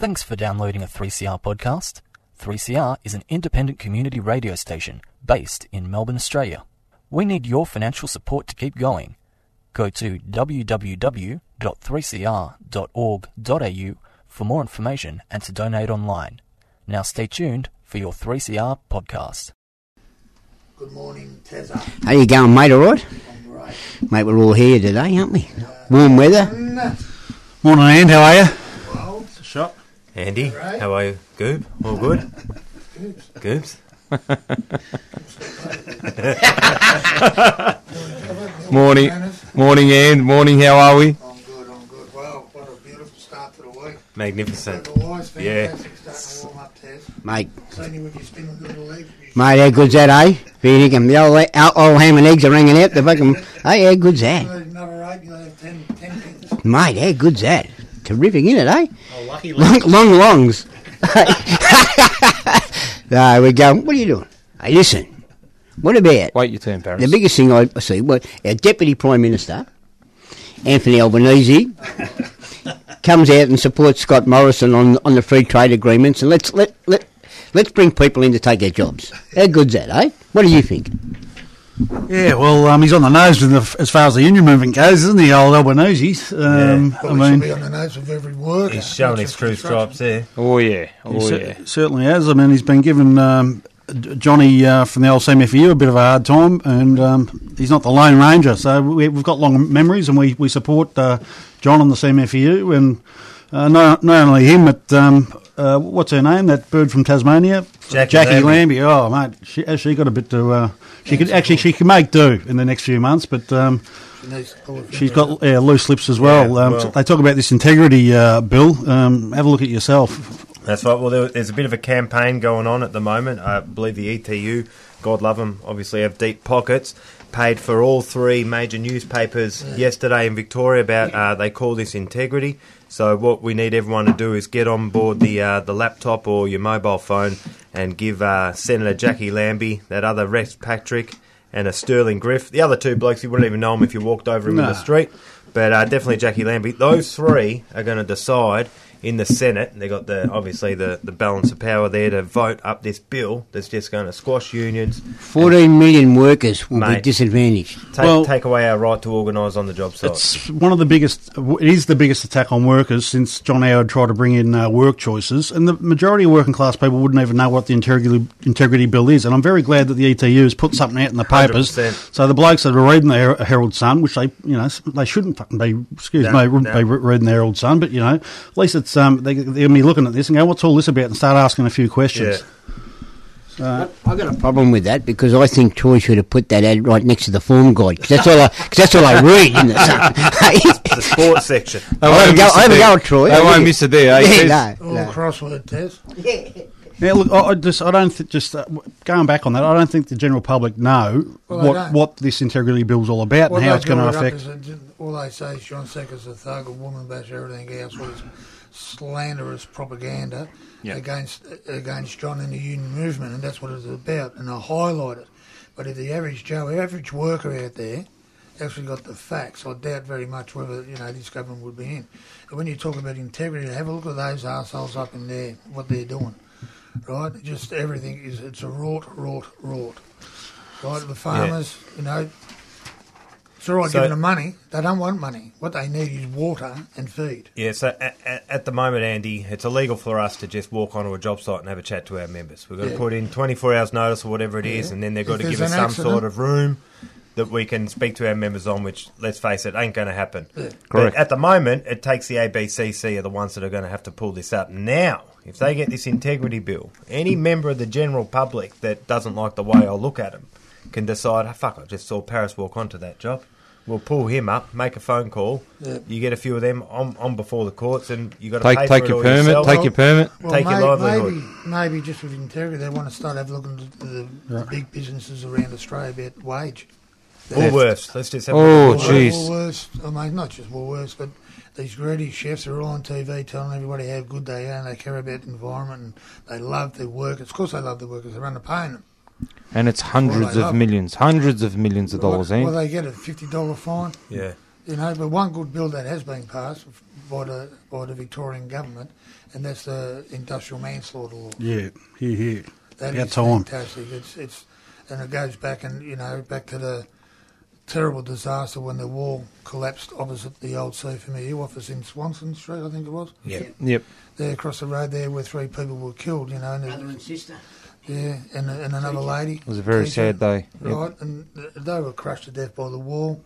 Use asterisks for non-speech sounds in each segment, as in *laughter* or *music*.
Thanks for downloading a 3CR podcast. 3CR is an independent community radio station based in Melbourne, Australia. We need your financial support to keep going. Go to www.3cr.org.au for more information and to donate online. Now stay tuned for your 3CR podcast. Good morning, Tezza. How you going, mate? All right, I'm right. mate. We're all here today, aren't we? Uh, Warm weather. Morning, Ann. How are you? Well, Shot. Andy, Right. how are you? Goob? All good? Goobs? *laughs* Morning, Dennis, morning, Ann. Morning. How are we? I'm good, I'm good. Well, what a beautiful start to the week. Magnificent. Otherwise, Yeah. fantastic start to warm up, Tez. Mate, Seen you with your spinning little leg. mate, how good's that, eh? Feeding him. The old, old, old ham and eggs are ringing out. The fucking, hey, how good's that? Another eight, you have 10, 10 pins. Mate, how good's that? Terrific, isn't it, eh? Oh, lucky Long, long longs. *laughs* no, we go, what are you doing? Hey, listen, what about Wait your turn, Paris. the biggest thing I see? Well, our Deputy Prime Minister, Anthony Albanese, *laughs* comes out and supports Scott Morrison on on the free trade agreements, and let's let let let's bring people in to take their jobs. How good's that, eh? What do you think? Yeah, well, um, he's on the nose with the, as far as the union movement goes, isn't he, old Albanese? Um, I Probably should mean, be on the nose of every worker. He's showing his true stripes there. oh yeah. Oh cer- yeah. certainly has. I mean, he's been given um, Johnny uh, from the old CFMEU a bit of a hard time, and um, he's not the Lone Ranger. So we, we've got long memories, and we, we support uh, John on the CFMEU, and uh, not, not only him, but um, uh, what's her name? That bird from Tasmania, Jackie Lambie. Oh, mate, she, has she got a bit to? Uh, she could actually she can make do in the next few months, but. Um, She needs to pull her She's finger got yeah, loose lips as well. Yeah, um, well- They talk about this integrity uh, bill. Um, have a look at yourself. That's right. Well, there's a bit of a campaign going on at the moment. I believe the ETU, God love them, obviously have deep pockets. Paid for all three major newspapers yesterday in Victoria about uh, they call this integrity. So what we need everyone to do is get on board the uh, the laptop or your mobile phone and give uh, Senator Jackie Lambie, that other Rex Patrick, and a Stirling Griff. The other two blokes you wouldn't even know them if you walked over him in the street. But uh, definitely Jackie Lambie. Those three are going to decide in the Senate. They got the obviously the, the balance of power there to vote up this bill that's just going to squash unions, Fourteen million workers will be disadvantaged. take Well- take away our right to organise on the job site. It's one of the biggest. It is the biggest attack on workers since John Howard tried to bring in uh, work choices, and the majority of working class people wouldn't even know what the integrity integrity bill is. And I'm very glad that the ETU has put something out in the papers. 100%. So the blokes that are reading the Herald Sun, which they you know they shouldn't fucking be. Excuse No, me, wouldn't no. be reading the Herald Sun, but you know at least it's um they, they're going to be looking at this and go, what's all this about, and start asking a few questions. Yeah. I got a problem with that because I think Troy should have put that ad right next to the form guide 'cause that's all I cause that's all I read in the *laughs* the sports section. *laughs* They I haven't won't go, miss I a haven't beat. go, Troy. They won't miss a day, eh? Yeah, no, All no. crossword, Tez. Yeah, look, I I just I don't think just uh, going back on that, I don't think the general public know Well, what what this integrity bill's all about and how it's going to affect. all they say is John Setka's a thug, a woman bash everything else. What is slanderous propaganda against against John and the union movement, and that's what it's about. And I highlight it. But if the average Joe, the average worker out there, actually got the facts, I doubt very much whether you know this government would be in. And when you talk about integrity, have a look at those assholes up in there, what they're doing. Right, just everything is it's a rort, rort, rort. Right, the farmers, you know, it's all right So- giving them money. They don't want money. What they need is water and feed. Yeah, so at, at, at the moment, Andy, it's illegal for us to just walk onto a job site and have a chat to our members. We've got to put in 24 hours notice or whatever it is, Yeah. and then they've got If to give us some accident- sort of room that we can speak to our members on, which, let's face it, ain't going to happen. But Correct. at the moment, it takes the ABCC are the ones that are going to have to pull this up. Now, if they get this integrity bill, any member of the general public that doesn't like the way I look at them can decide, oh, fuck, I just saw Paris walk onto that job. We'll pull him up, make a phone call. Yeah. You get a few of them on, on before the courts, and you got to pay Take for take it your all permit. yourself. Take your permit. Well, Take your may- livelihood. Maybe, maybe just with integrity, they want to start have a look at the, the, the big businesses around Australia about wage. Woolworths. Let's just have Oh, a look at gee. Woolworths. jeez. Woolworths, I mean, not just Woolworths, but these greedy chefs are all on TV telling everybody how good they are and they care about the environment and they love their workers. Of course, they love their workers. They're underpaying them. And it's hundreds they of love- millions, hundreds of millions of dollars, Well, eh? well, they get a fifty dollar fine. Yeah. You know, but one good bill that has been passed by the by the Victorian government, and that's the industrial manslaughter law. Yeah, here, here. That About is time. fantastic. It's it's and it goes back and you know back to the terrible disaster when the wall collapsed opposite the old CFMEU office in Swanston Street, I think it was. Yep. Yep. There across the road there, where three people were killed. You know, and Brother and sister. Yeah, and, and another lady. It was a very teacher, sad day. Yep. Right, and they were crushed to death by the wall,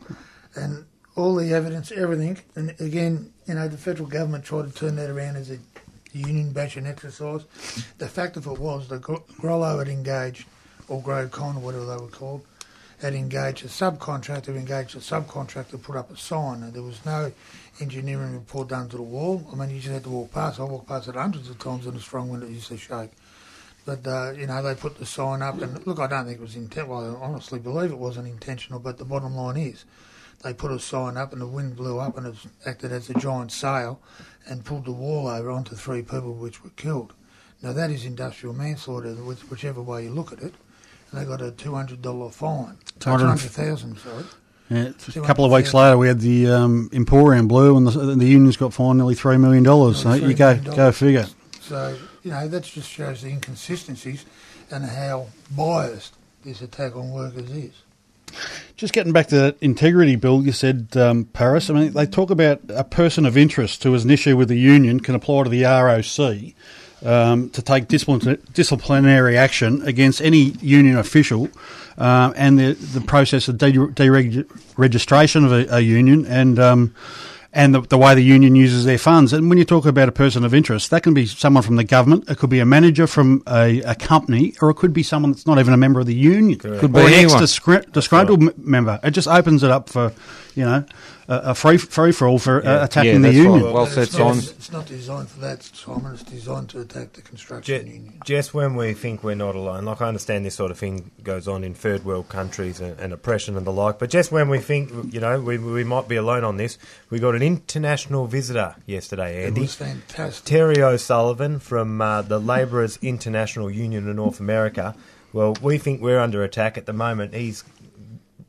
and all the evidence, everything. And again, you know, the federal government tried to turn that around as a union bashing exercise. The fact of it was that Gro- Grollo had engaged, or Grocon, or whatever they were called, had engaged a subcontractor, engaged a subcontractor to put up a sign, and there was no engineering report done to the wall. I mean, you just had to walk past. I walked past it hundreds of times in a strong wind. It used to shake. But uh, you know, they put the sign up, and look, I don't think it was intent. Well, I honestly believe it wasn't intentional. But the bottom line is, they put a sign up, and the wind blew up, and it acted as a giant sail, and pulled the wall over onto three people, which were killed. Now that is industrial manslaughter, whichever way you look at it. And they got a two hundred dollar fine. Two 200 hundred thousand, sorry. Yeah, a couple of weeks later, we had the um, Emporium Blue, and the, the unions got fined nearly $3 million. So Nearly you go, $3 million. go figure. So you know that just shows the inconsistencies and how biased this attack on workers is. Just getting back to that integrity bill, you said, um, Paris. I mean, they talk about a person of interest who has an issue with the union can apply to the ROC um, to take disciplinary action against any union official, um, and the the process of de- deregistration of a, a union and. And the, the way the union uses their funds. And when you talk about a person of interest, that can be someone from the government, it could be a manager from a, a company, or it could be someone that's not even a member of the union. Could be Or an anyone. ex disgruntled m member. It just opens it up for, you know, a, a free free for all for uh, attacking Yeah, the union. right. Well said, it's not, Simon. it's not designed for that, Simon. It's designed to attack the construction Je- union. just when we think we're not alone, like I understand this sort of thing goes on in third world countries and, and oppression and the like, but just when we think, you know, we, we might be alone on this, we got an international visitor yesterday, It Andy. was fantastic. Terry O'Sullivan from uh, the Labourers International Union of North America. Well, we think we're under attack at the moment. He's,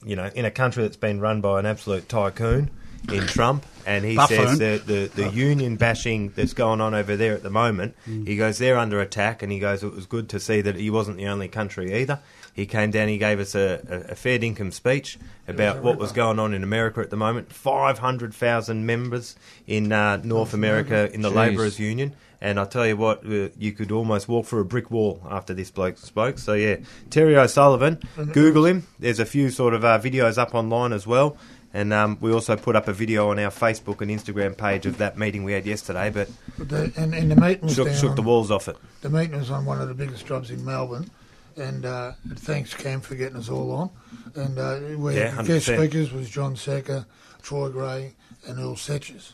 you know, in a country that's been run by an absolute tycoon in Trump, and he Buffoon. says that the, the union bashing that's going on over there at the moment, mm. he goes, they're under attack, and he goes, it was good to see that he wasn't the only country either. He came down, he gave us a, a, a fair income speech about what was going on in America at the moment. 500,000 members in uh, North America in the Jeez. Labourers Union. And I tell you what, uh, you could almost walk through a brick wall after this bloke spoke. So yeah, Terry O'Sullivan, Google him. There's a few sort of uh, videos up online as well. And um, we also put up a video on our Facebook and Instagram page of that meeting we had yesterday, but the, and, and the meeting was shook, down shook the walls off it. The meeting was on one of the biggest jobs in Melbourne, and uh, thanks Cam for getting us all on. And uh, we Yeah, guest speakers was John Setka, Troy Gray, and Earl Setches,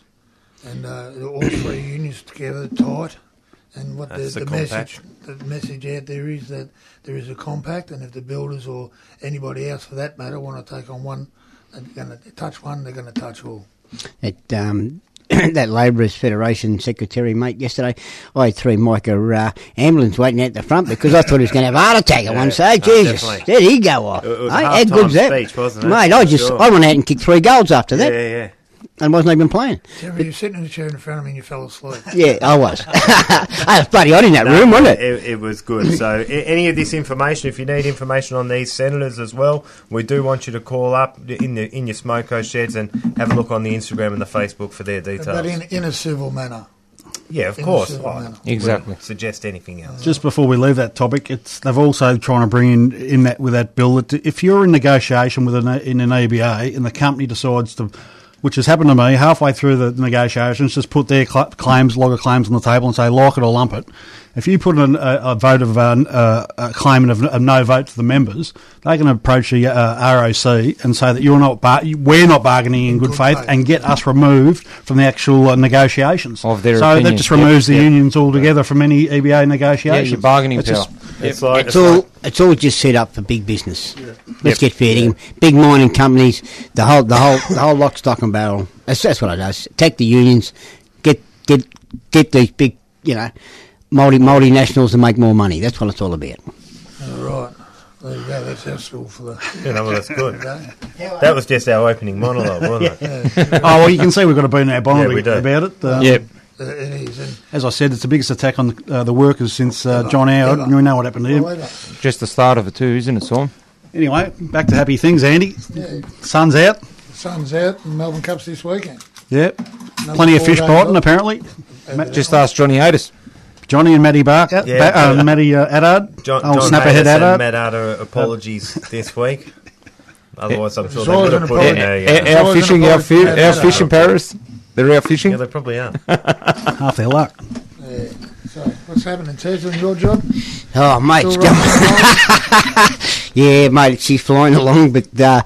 and uh, all three *coughs* unions together tight. And what the, the the message, the message out there is that there is a compact, and if the builders or anybody else for that matter want to take on one, they're going to touch one, they're going to touch all. That um, *coughs* that Labourers Federation secretary, mate, yesterday, I had three MICA uh, ambulance waiting out the front because I thought he was going to have a heart attack at Yeah, one stage. no, Jesus, definitely. there he go off. It was a Hey, how good's that? speech, wasn't it? Mate, I just sure. I went out and kicked three goals after that yeah, yeah. And wasn't even playing. Terry, you're sitting in the chair in front of me and you fell asleep. *laughs* Yeah, I was. *laughs* I was bloody hot in that No, room, wasn't it? It, it was good. So, any of this information, if you need information on these senators as well, we do want you to call up in the in your smoko sheds and have a look on the Instagram and the Facebook for their details. But in, in a civil manner. yeah, of in course. civil Exactly. Suggest anything else. Just before we leave that topic, it's they've also trying to bring in in that with that bill that if you're in negotiation with an in an EBA and the company decides to, which has happened to me halfway through the negotiations, just put their cl- claims log of claims on the table and say like it or lump it. If you put an, a, a vote of uh, uh, a claimant of, of no vote to the members, they can approach the uh, ROC and say that you're not bar- we're not bargaining in good, Good faith faith. and get us removed from the actual uh, negotiations. Of their so that opinion. just Yep, removes the yep. unions altogether from any EBA Yeah, negotiations. your bargaining It's power. just- It's like It's all it's all just set up for big business. Let's get fair to 'em. Big mining companies, the whole the whole the whole lock, stock and barrel. That's that's what it does. Take the unions, get get get these big you know multi multinationals to make more money. That's what it's all about. All right. There you go. That's our stool for the *laughs* You know, well, that's good. *laughs* That was just our opening monologue, wasn't it? *laughs* Oh well, you can see we've got a bone in our bonnet Yeah, we do. about it. Uh, Yep. Uh, it is. And As I said, it's the biggest attack on the, uh, the workers since uh, John Howard. Ever. and We know what happened to him. ever. Just the start of it too, isn't it, Simon? Anyway, back to happy things, Andy. Yeah, Sun's out. the sun's out and Melbourne Cups this weekend. Yep. Another Plenty of fish days biting, off. apparently. Just ask Johnny Hayes. Johnny and Matty Barker. Yeah, ba- uh, but- Matty uh, Addard. John, oh, John Snapperhead Hayes and Addard. Matt Adder apologies this week. *laughs* Otherwise, I'm sure It's they would have put in apology. there. Our, Yeah, our always fishing, an our, apology fi- our that. fishing Paris. They're out fishing. yeah they probably are. *laughs* Half their luck. Yeah. So what's happening, Tez, on your job? Oh, mate, it's Still going. running along? *laughs* yeah, mate, she's flying along, but uh,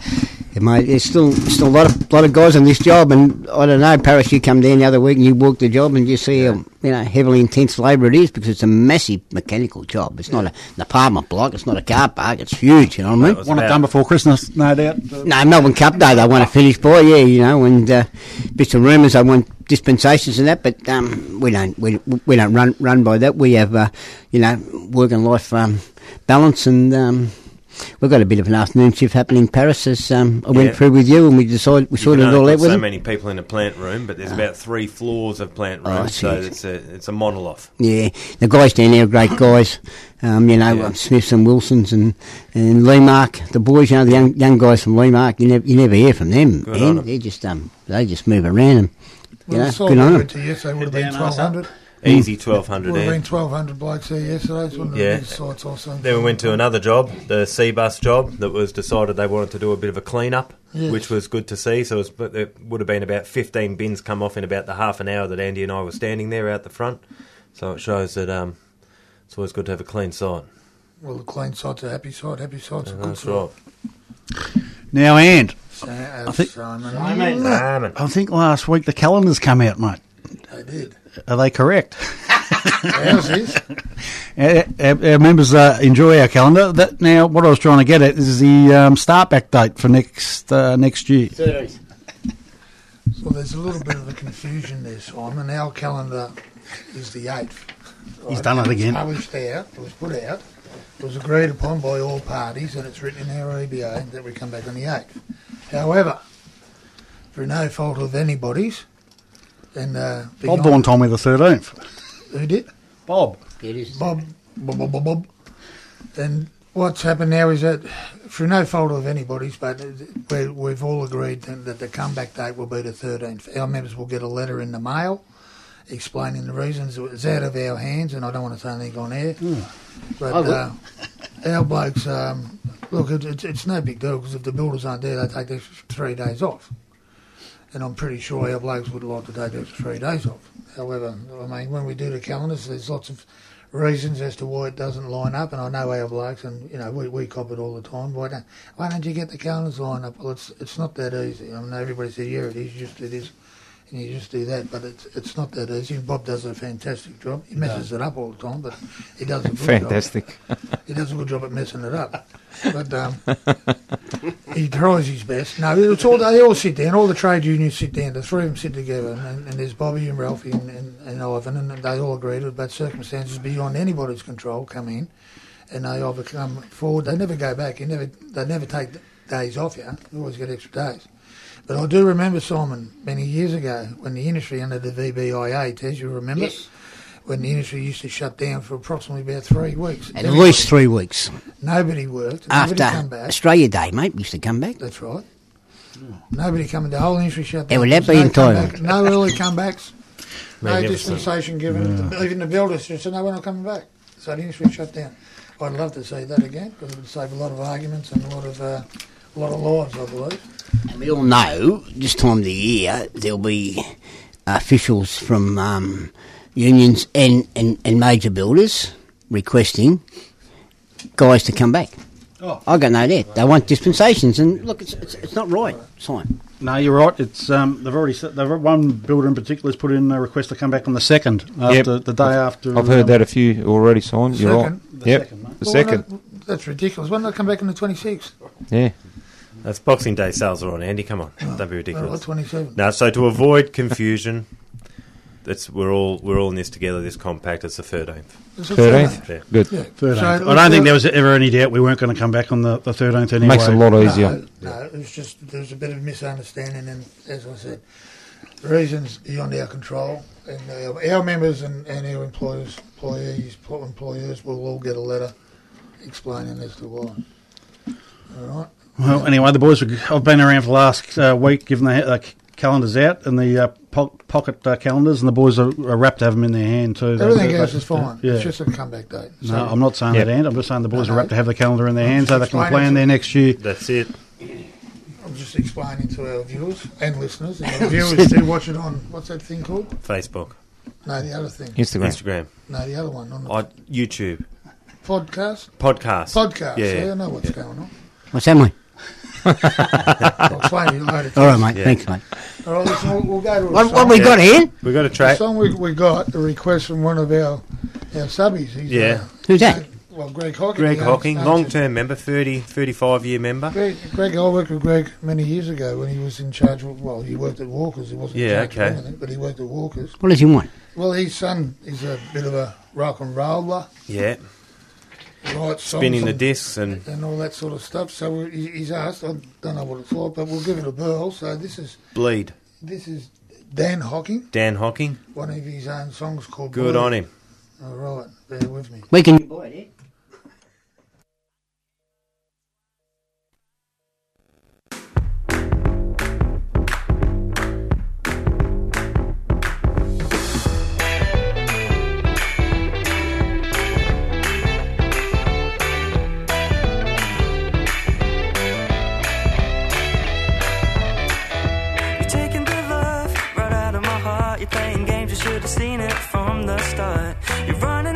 yeah, mate, there's still still a lot of lot of guys on this job, and I don't know, Paris, you come down the other week and you walk the job, and you see how you know heavily intense labour it is because it's a massive mechanical job. It's not a, an apartment block, it's not a car park, it's huge. You know what I mean? That Want it about- done before Christmas, no doubt. No, Melbourne Cup Day they want to finish by, yeah, you know, and uh, bits of rumours they want dispensations and that, but um, we don't we, we don't run run by that. We have uh, you know work and life um, balance, and um, we've got a bit of an afternoon shift happening in Paris. As um, I went Yeah. through with you, and we decided we You sorted it all only out put with so them. many people in a plant room, but there's about three floors of plant Oh, so it's a it's a monolith. Yeah, the guys down there are great guys. Um, you know, Yeah. uh, Smiths and Wilsons and and Leemark, the boys, you know, the young young guys from Leemark. You never you never hear from them. Good man. on 'em. They just um they just move around and you Well, know, the side good we on 'em. went to yesterday would have been Down, ass up. 1,200. Easy twelve hundred Would have been 1,200 blokes there yesterday. One of Yeah. the sites also. Then we went to another job, the C bus job, that was decided they wanted to do a bit of a clean up, Yes. which was good to see. So it, was, but there would have been about 15 bins come off in about the half an hour that Andy and I were standing there out the front. So it shows that um, it's always good to have a clean site. Well, the clean site's a happy site. Happy site's a good That's site. right. Now, and So, I think- Simon, Simon. I think last week the calendars come out, mate. They did. Are they correct? Ours is. *laughs* Our, our, our members uh, enjoy our calendar. That now, what I was trying to get at is the um, start back date for next uh, next year. Well, there's a little bit of a confusion there, Simon. Our calendar is the 8th. He's done it again. It was published out, it was put out, it was agreed upon by all parties, and it's written in our EBA that we come back on the 8th. However, through no fault of anybody's, and uh, Bob Nine- Vaughan told me the thirteenth. who did? Bob. It is. Bob, Bob, Bob, Bob, Bob. And what's happened now is that, through no fault of anybody's, but we, we've all agreed that, that the comeback date will be the 13th. Our members will get a letter in the mail explaining the reasons. It's out of our hands, and I don't want to say anything on air. But I will. uh, our blokes, um, look, it, it's, it's no big deal because if the builders aren't there, they take the extra three days off. And I'm pretty sure our blokes would like to take extra three days off. However, I mean, when we do the calendars, there's lots of reasons as to why it doesn't line up, and I know our blokes, and you know we, we cop it all the time. Why don't why don't you get the calendars lined up? Well, it's it's not that easy. I mean, everybody says yeah, it is. Just it is, and you just do that, but it's it's not that easy. Bob does a fantastic job. He messes it up all the time, but he does a good job. Fantastic. He does a good job at messing it up. But um, he tries his best. No, it's all they all sit down. All the trade unions sit down. The three of them sit together, and, and there's Bobby and Ralphie and, and, and Ivan, and they all agree to it. But circumstances beyond anybody's control come in, and they either come forward. They never go back. You never. They never take days off. You You always get extra days. But I do remember Simon many years ago when the industry under the VBIA, Tez, you remember? Yes. When the industry used to shut down for approximately about three weeks. At least three weeks Nobody worked. Nobody after come back. Australia Day, mate. Used to come back. That's right. Nobody coming. The whole industry shut Yeah, down. well, that be no entitled. comeback, No early comebacks. *laughs* no dispensation given. Even the builders just said, no, we're not coming back. So the industry shut down. I'd love to see that again because it would save a lot of arguments and a lot of uh, a lot of lives, I believe. And we all know this time of the year there'll be officials from um, unions and, and, and major builders requesting guys to come back. Oh. I got no doubt. They want dispensations, and look, it's, it's, it's not right. Sign. No, you're right. It's um, they've already set, they've one builder in particular has put in a request to come back on the second after the day after. I've heard um, that a few already signed. You're right. The Yep. second, mate. The Well, second. not- that's ridiculous. Why not they come back on the 26th? Yeah. That's Boxing Day sales are on, Andy. Come on. Oh. Don't be Well, ridiculous. 27th. Now, so to avoid confusion, it's we're all we're all in this together. This compact. It's the thirteenth. 13th? Yeah. Good. Yeah. 13th. So, I don't think there was ever any doubt we weren't going to come back on the, the 13th anyway. Makes it a lot easier. No, no, it was just there was a bit of misunderstanding, and as I said, reasons beyond our control. And our, our members and, and our employers, employees, employers will all get a letter explaining as to why. All right. Well, anyway, the boys, I've been around for the last uh, week giving the uh, calendars out and the uh, po- pocket uh, calendars, and the boys are, are rapt to have them in their hand too. Everything they- else they- is fine. Yeah. It's just a comeback date. no, I'm not saying Yep. that, and I'm just saying the boys No, are no. rapt to have the calendar in their I'm hand so they can plan their next year. That's it. I'm just explaining to our viewers and listeners. And our *laughs* viewers do watch it on what's that thing called? Facebook, No, the other thing. Instagram. Instagram, No, the other one on the I, YouTube, podcast. podcast, Podcast. Yeah, Yeah, yeah. I know what's going on. What's that, mate? I'll explain to you later. *laughs* All right, mate. Yeah. Thanks, mate. All right, listen, we'll, we'll go to a What, song. what we got here? We got a The track. song we, we got, a request from one of our our subbies. He's, Yeah. Uh, Who's that? well, Greg Hocking. Greg the Hocking, long term member, 30, 35 year member. Greg, Greg, I worked with Greg many years ago when he was in charge of, well, he worked at Walkers. He wasn't Yeah, okay. anything, but he worked at Walkers. What does he want? Well, his son is a bit of a rock and roller, Yeah, writes songs spinning the discs and and all that sort of stuff. So he's asked. I don't know what it's like, but we'll give it a whirl. So this is bleed. this is Dan Hocking, Dan Hocking, one of his own songs called. good Blue. on him. All right, bear with me. We can you playing games, you should have seen it from the start. You're running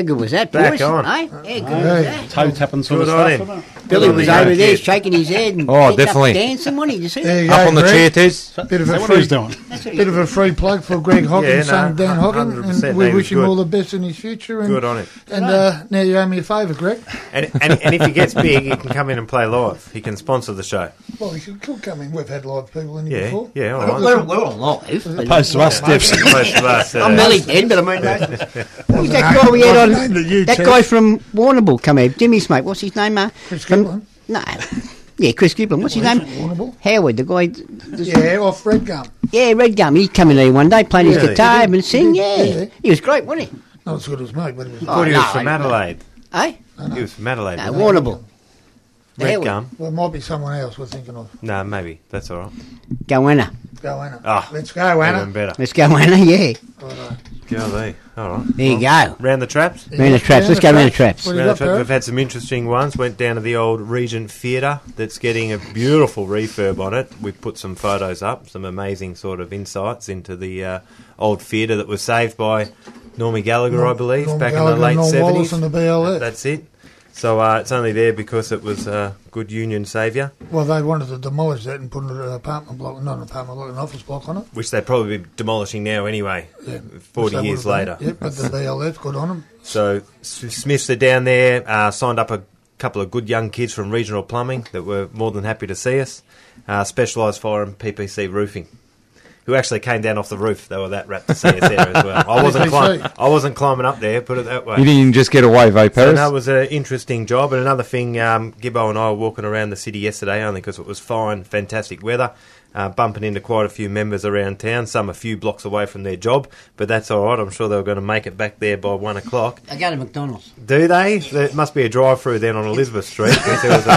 How good was that, Back boys? on. How good was Hey. that? Toe tapping sort Good of on stuff. him. Wasn't it? Billy was the over there shaking his head and Oh, definitely. up dancing, wasn't he? Did you see There that? Up on the Greg. chair, Tez. Bit of a that what he was free, doing? That's what he bit of a free plug for Greg Hawkins, Yeah, son no, Dan Hawkins, and we wish him all the best in his future. And, Good on it. And uh, now you owe me a favour, Greg. And, and, and if he gets big, he can come in and play live. He can sponsor the show. Well, he could, could come in. We've had live people in here Yeah, before. yeah, all We're, right. we're all live. but- Opposed to us, Steps. Close to us, uh, I'm nearly dead, but I mean, no. *laughs* Who's that guy we had on? aimed at you, That guy from Warrnambool come here. Jimmy's mate. What's his name, uh? Chris From- Giblin. No. Yeah, Chris Giblin. What's his name? Warrnambool. Howard, the guy. the- Yeah, off Red Gum. Yeah, Red Gum. He come in here one day, playing his Really? guitar Did and sing. Did Yeah. he? Was great, wasn't he? Not as good as me, but it was. Oh, thought he was no, from I- Adelaide. Eh? He was from Adelaide. No, wasn't he? Red Howard. gum. Well, it might be someone else we're thinking of. No, maybe. That's all right. Go Anna. Go, Anna. Ah, Let's go, Even Anna. better. Let's go Anna, yeah. Righto. Golly. All right. There you go. Round the traps? Round the traps. Let's go round the traps. What do you Round got, the traps. We've had some interesting ones. Went down to the old Regent Theatre that's getting a beautiful refurb on it. We've put some photos up, some amazing sort of insights into the uh, old theatre that was saved by Normie Gallagher, I believe, Norm back Gallagher, in the late Norm 70s. Wallace and the BLF. That's it. So uh, it's only there because it was a good union saviour, Well, they wanted to demolish that and put an apartment block, not an apartment block, an office block on it. which they'd probably be demolishing now anyway, Yeah. 40 years later. Yep, but the BLF, good on them. So Smiths are down there, uh, signed up a couple of good young kids from Regional Plumbing that were more than happy to see us. Uh, specialised fire and PPC roofing, who actually came down off the roof. They were that wrapped to see us there as well. I *laughs* wasn't, clim- I wasn't climbing up there, put it that way. You didn't just get away, though, So Paris. that was an interesting job. And another thing, um, Gibbo and I were walking around the city yesterday only because it was fine, fantastic weather. Uh, bumping into quite a few members around town, some a few blocks away from their job, but that's all right. I'm sure they were going to make it back there by one o'clock. I go to McDonald's. Do they? There must be a drive-through then on Elizabeth Street because there was a *laughs*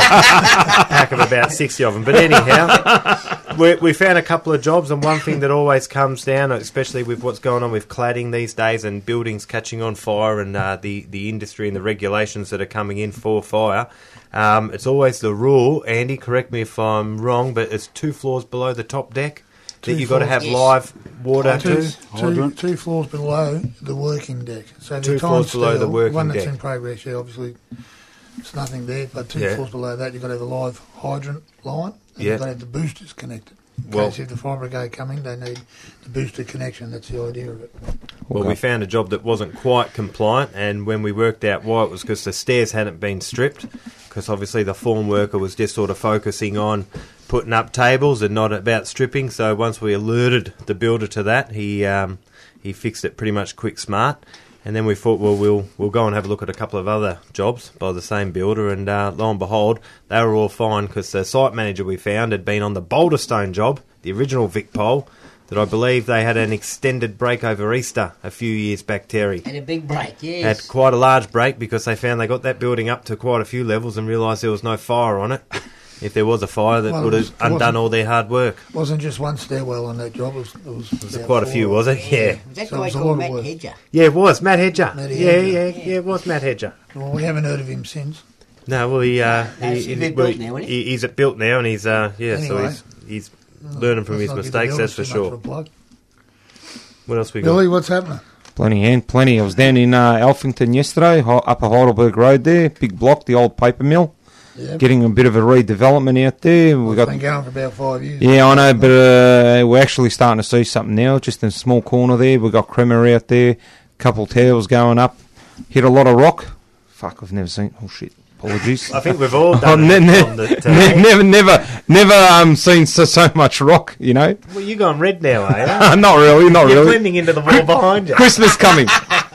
pack of about sixty of them. But anyhow, we, we found a couple of jobs, and one thing that always comes down, especially with what's going on with cladding these days and buildings catching on fire and uh, the the industry and the regulations that are coming in for fire. Um, it's always the rule, Andy. Correct me if I'm wrong, but it's two floors below the top deck that you've got to have floors. live water Two, to. two, two floors below the working deck. So the Two time floors below the scale, working one that's deck. in progress, yeah, obviously it's nothing there, but two Yeah. floors below that you've got to have a live hydrant line and Yeah. you've got to have the boosters connected. Well- if the brigade come in, they need the booster connection. That's the idea of it. Well, we found a job that wasn't quite compliant, and when we worked out why, it was because the stairs hadn't been stripped. Because obviously the form worker was just sort of focusing on putting up tables and not about stripping. So once we alerted the builder to that, he um, he fixed it pretty much quick smart. And then we thought, well, we'll we'll go and have a look at a couple of other jobs by the same builder, and uh, lo and behold, they were all fine because the site manager we found had been on the Boulderstone job, the original Vic Pole, that I believe they had an extended break over Easter a few years back, Terry. Had a big break, yes. Had quite a large break because they found they got that building up to quite a few levels and realised there was no fire on it. If there was a fire, that Well, would have undone all their hard work. It wasn't just one stairwell on that job. It was, it was, It was about quite a few, was it? Yeah. Was that So it guy was called Matt work. Hedger? Yeah, it was Matt Hedger. Matt yeah, Hedger. yeah, yeah, it was Matt Hedger. Well, we haven't heard of him since. No, well, he, uh, No, he, he's he- well, Built now, isn't he? he- he's at built now, and he's uh, yeah, so Anyway. he's he's learning from his not give the mistakes. That's for sure. of. What else we got? Billy, what's happening? Plenty, hand, plenty. I was down in uh, Alphington yesterday, Ho- Upper Heidelberg Road there, big block, the old paper mill. Yeah, Getting a bit of a redevelopment out there. We it's got been going for about five years. Yeah, I know, but uh, we're actually starting to see something now. Just in a small corner there, we've got Kremer out there, couple towers going up. Hit a lot of rock. Fuck, I've never seen. Oh shit! Apologies. I think we've all *laughs* I've done ne- ne- on the, uh, ne- never, never, never um, seen so, so much rock. You know, well, you gone red now, are *laughs* not really, not you? You're really. blending into the wall behind you. Christmas coming.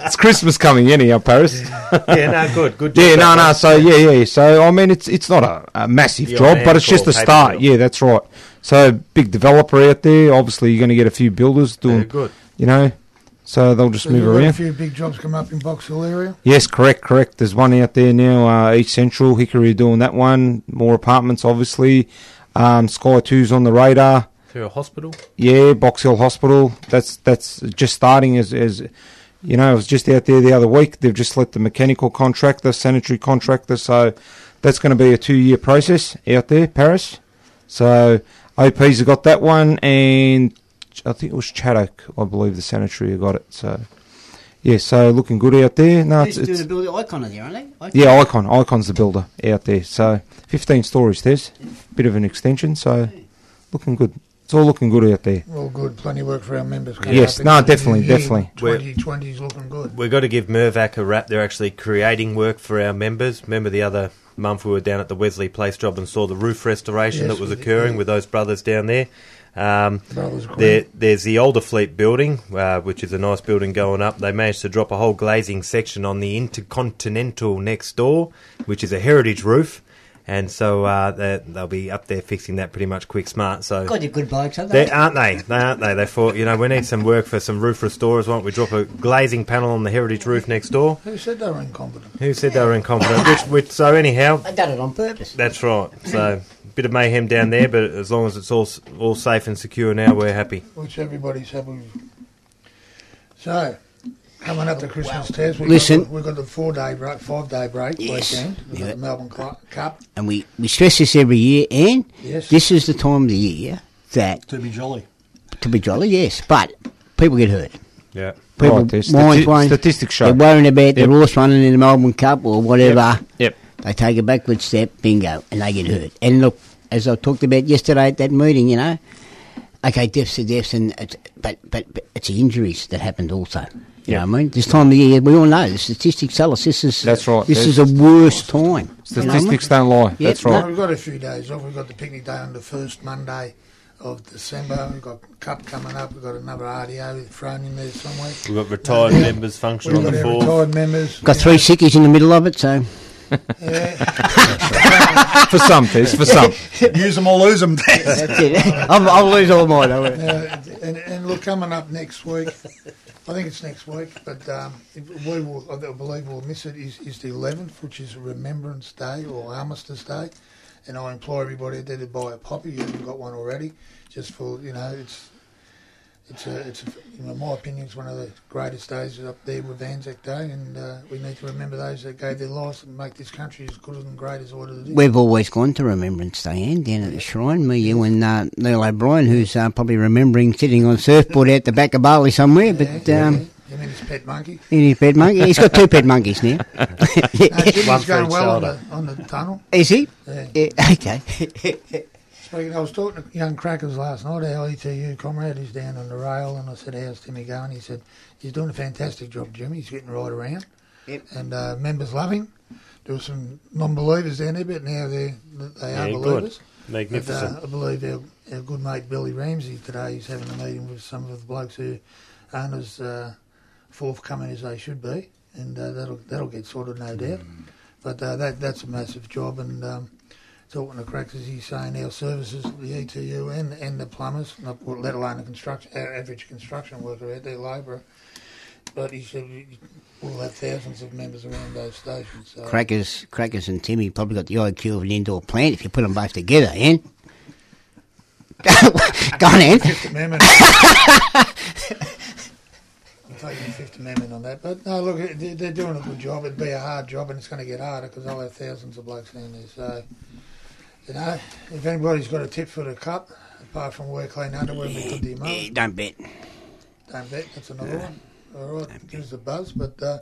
It's Christmas coming anyhow, Paris. *laughs* yeah, no, good, good. Job, Yeah, no, no. one. So yeah, yeah. So I mean, it's it's not a, a massive You're job, but it's just a start. paper mill. Yeah, that's right. So big developer out there. Obviously, you're going to get a few builders doing. Yeah, good. You know, so they'll just So move you've got a around. few big jobs come up in Box Hill area. Yes, correct, correct. There's one out there now, uh, East Central, Hickory are doing that one. More apartments, obviously. Um, Sky Two's on the radar. Through a hospital. Yeah, Box Hill Hospital. That's that's just starting as, as you know, I was just out there the other week. They've just let the mechanical contractor, sanitary contractor, so that's going to be a two year process out there, Paris. So OP's have got that one, and I think it was Chaddock, I believe, the sanitary got it. So yeah, so looking good out there. No, it's, Who's doing it's the building icon of there, aren't they? Icon? yeah, Icon. Icon's the builder out there. So 15 stories. There's a bit of an extension. So looking good. It's all looking good out there. All good, plenty of work for our members. coming Yes, up no, into the definitely, new year. definitely. 2020 is looking good. We've got to give Mirvac a rap. They're actually creating work for our members. Remember the other month we were down at the Wesley Place job and saw the roof restoration Yes, that was we did, occurring yeah. with those brothers down there. Um, Brothers Green. there, there's the Olderfleet building, uh, which is a nice building going up. They managed to drop a whole glazing section on the Intercontinental next door, which is a heritage roof, and so uh, they- they'll be up there fixing that pretty much quick smart. So God, they're good blokes, aren't they? they aren't they? They aren't they? They thought, you know, we need some work for some roof restorers. Why don't we drop a glazing panel on the heritage roof next door? Who said they were incompetent? Who said they were incompetent? which, which, so anyhow, They done it on purpose. that's right. So bit of mayhem down there, but as long as it's all all safe and secure now, we're happy. Which everybody's happy with. So, coming up to oh, Christmas Test, we've Listen. got the, we've got the four day break, five day break Yes. weekend. We've got Yeah. the Melbourne Cl- Cup. And we, we stress this every year, and Yes. this is the time of the year that, To be jolly. to be jolly, yes, but people get hurt. Yeah. People, Right, there's minds stati- won't- statistics show. They're worrying about their Yep. horse running in the Melbourne Cup or whatever. Yep. They take a backward step, bingo, and they get hurt. And look, as I talked about yesterday at that meeting, you know, okay, deaths are deaths, and it's, but, but but it's the injuries that happened also. You know what I mean? This time of year, we all know the statistics tell us this is That's right. This is a There's- worst time. You know I mean? Statistics don't lie. Yeah, That's no. right. We've got a few days off. We've got the picnic day on the first Monday of December. We've got Cup coming up. We've got another RDO thrown in there somewhere. We've got retired Yeah. members function We've on got the fourth. retired members. Got three know. sickies in the middle of it, so Yeah. *laughs* for some, Tess, for some. *laughs* Use them or lose them. *laughs* that's it. I'll, I'll lose all mine. I will. Uh, and, and look, coming up next week, I think it's next week, but um, we will, I believe we'll miss it, is, is the 11th, which is Remembrance Day or Armistice Day. And I implore everybody there to buy a poppy. You haven't got one already, just for, you know, it's. It's a, it's a, in my opinion, it's one of the greatest days up there with Anzac Day, and uh, we need to remember those that gave their lives and make this country as good and great as what it is. We've always gone to Remembrance Day, and down at the shrine, me, you, and uh, Neil O'Brien, who's uh, probably remembering sitting on a surfboard out the back of Bali somewhere, but yeah, um, yeah. You mean his pet monkey? in his pet monkey. He's got two pet monkeys now. *laughs* No, Jimmy's One going well on the, on the tunnel. Is he? Yeah. Yeah, okay. *laughs* Speaking, I was talking to young crackers last night. Our ETU comrade who's down on the rail, and I said, "How's Timmy going?" He said, "He's doing a fantastic job, Jimmy. He's getting right around, Yep. and uh, members love him. There were some non-believers down there, but now they they are Yeah, good. believers. But, Magnificent. uh, I believe our, our good mate Billy Ramsey today is having a meeting with some of the blokes who aren't as uh, forthcoming as they should be, and uh, that'll that'll get sorted, no doubt. But uh, that that's a massive job, and um, talking to crackers, he's saying our services, the ETU and and the plumbers, not let alone the construction, our average construction worker out there, labourer. But he said we- we'll have thousands of members around those stations. So. Crackers, Crackers and Timmy probably got the IQ of an indoor plant if you put them both together, eh? Ann. *laughs* Go on, Ann. Fifth Amendment. *laughs* I'm taking the Fifth Amendment on that. But no, look, they- they're doing a good job. It'd be a hard job, and it's going to get harder because I'll have thousands of blokes down there. So, you know, if anybody's got a tip for the cup, apart from wear clean underwear, we could do your Yeah, mum. don't bet. Don't bet, that's another one. All right, give us a buzz. But uh,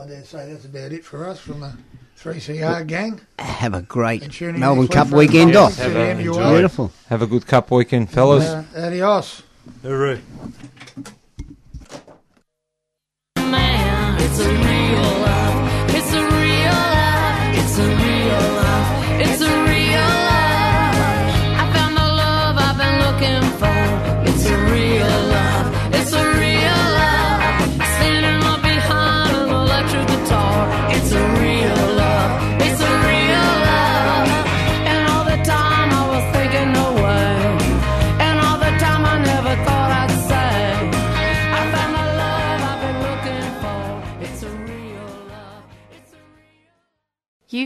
I dare say that's about it for us from the 3CR gang. Have a great And tune in Melbourne Cup weekend another off. Have a- enjoy. Beautiful. Have a good cup weekend, fellas. Uh, adios. Hooroo. man. It's a real love. It's a real love. It's a real love. It's a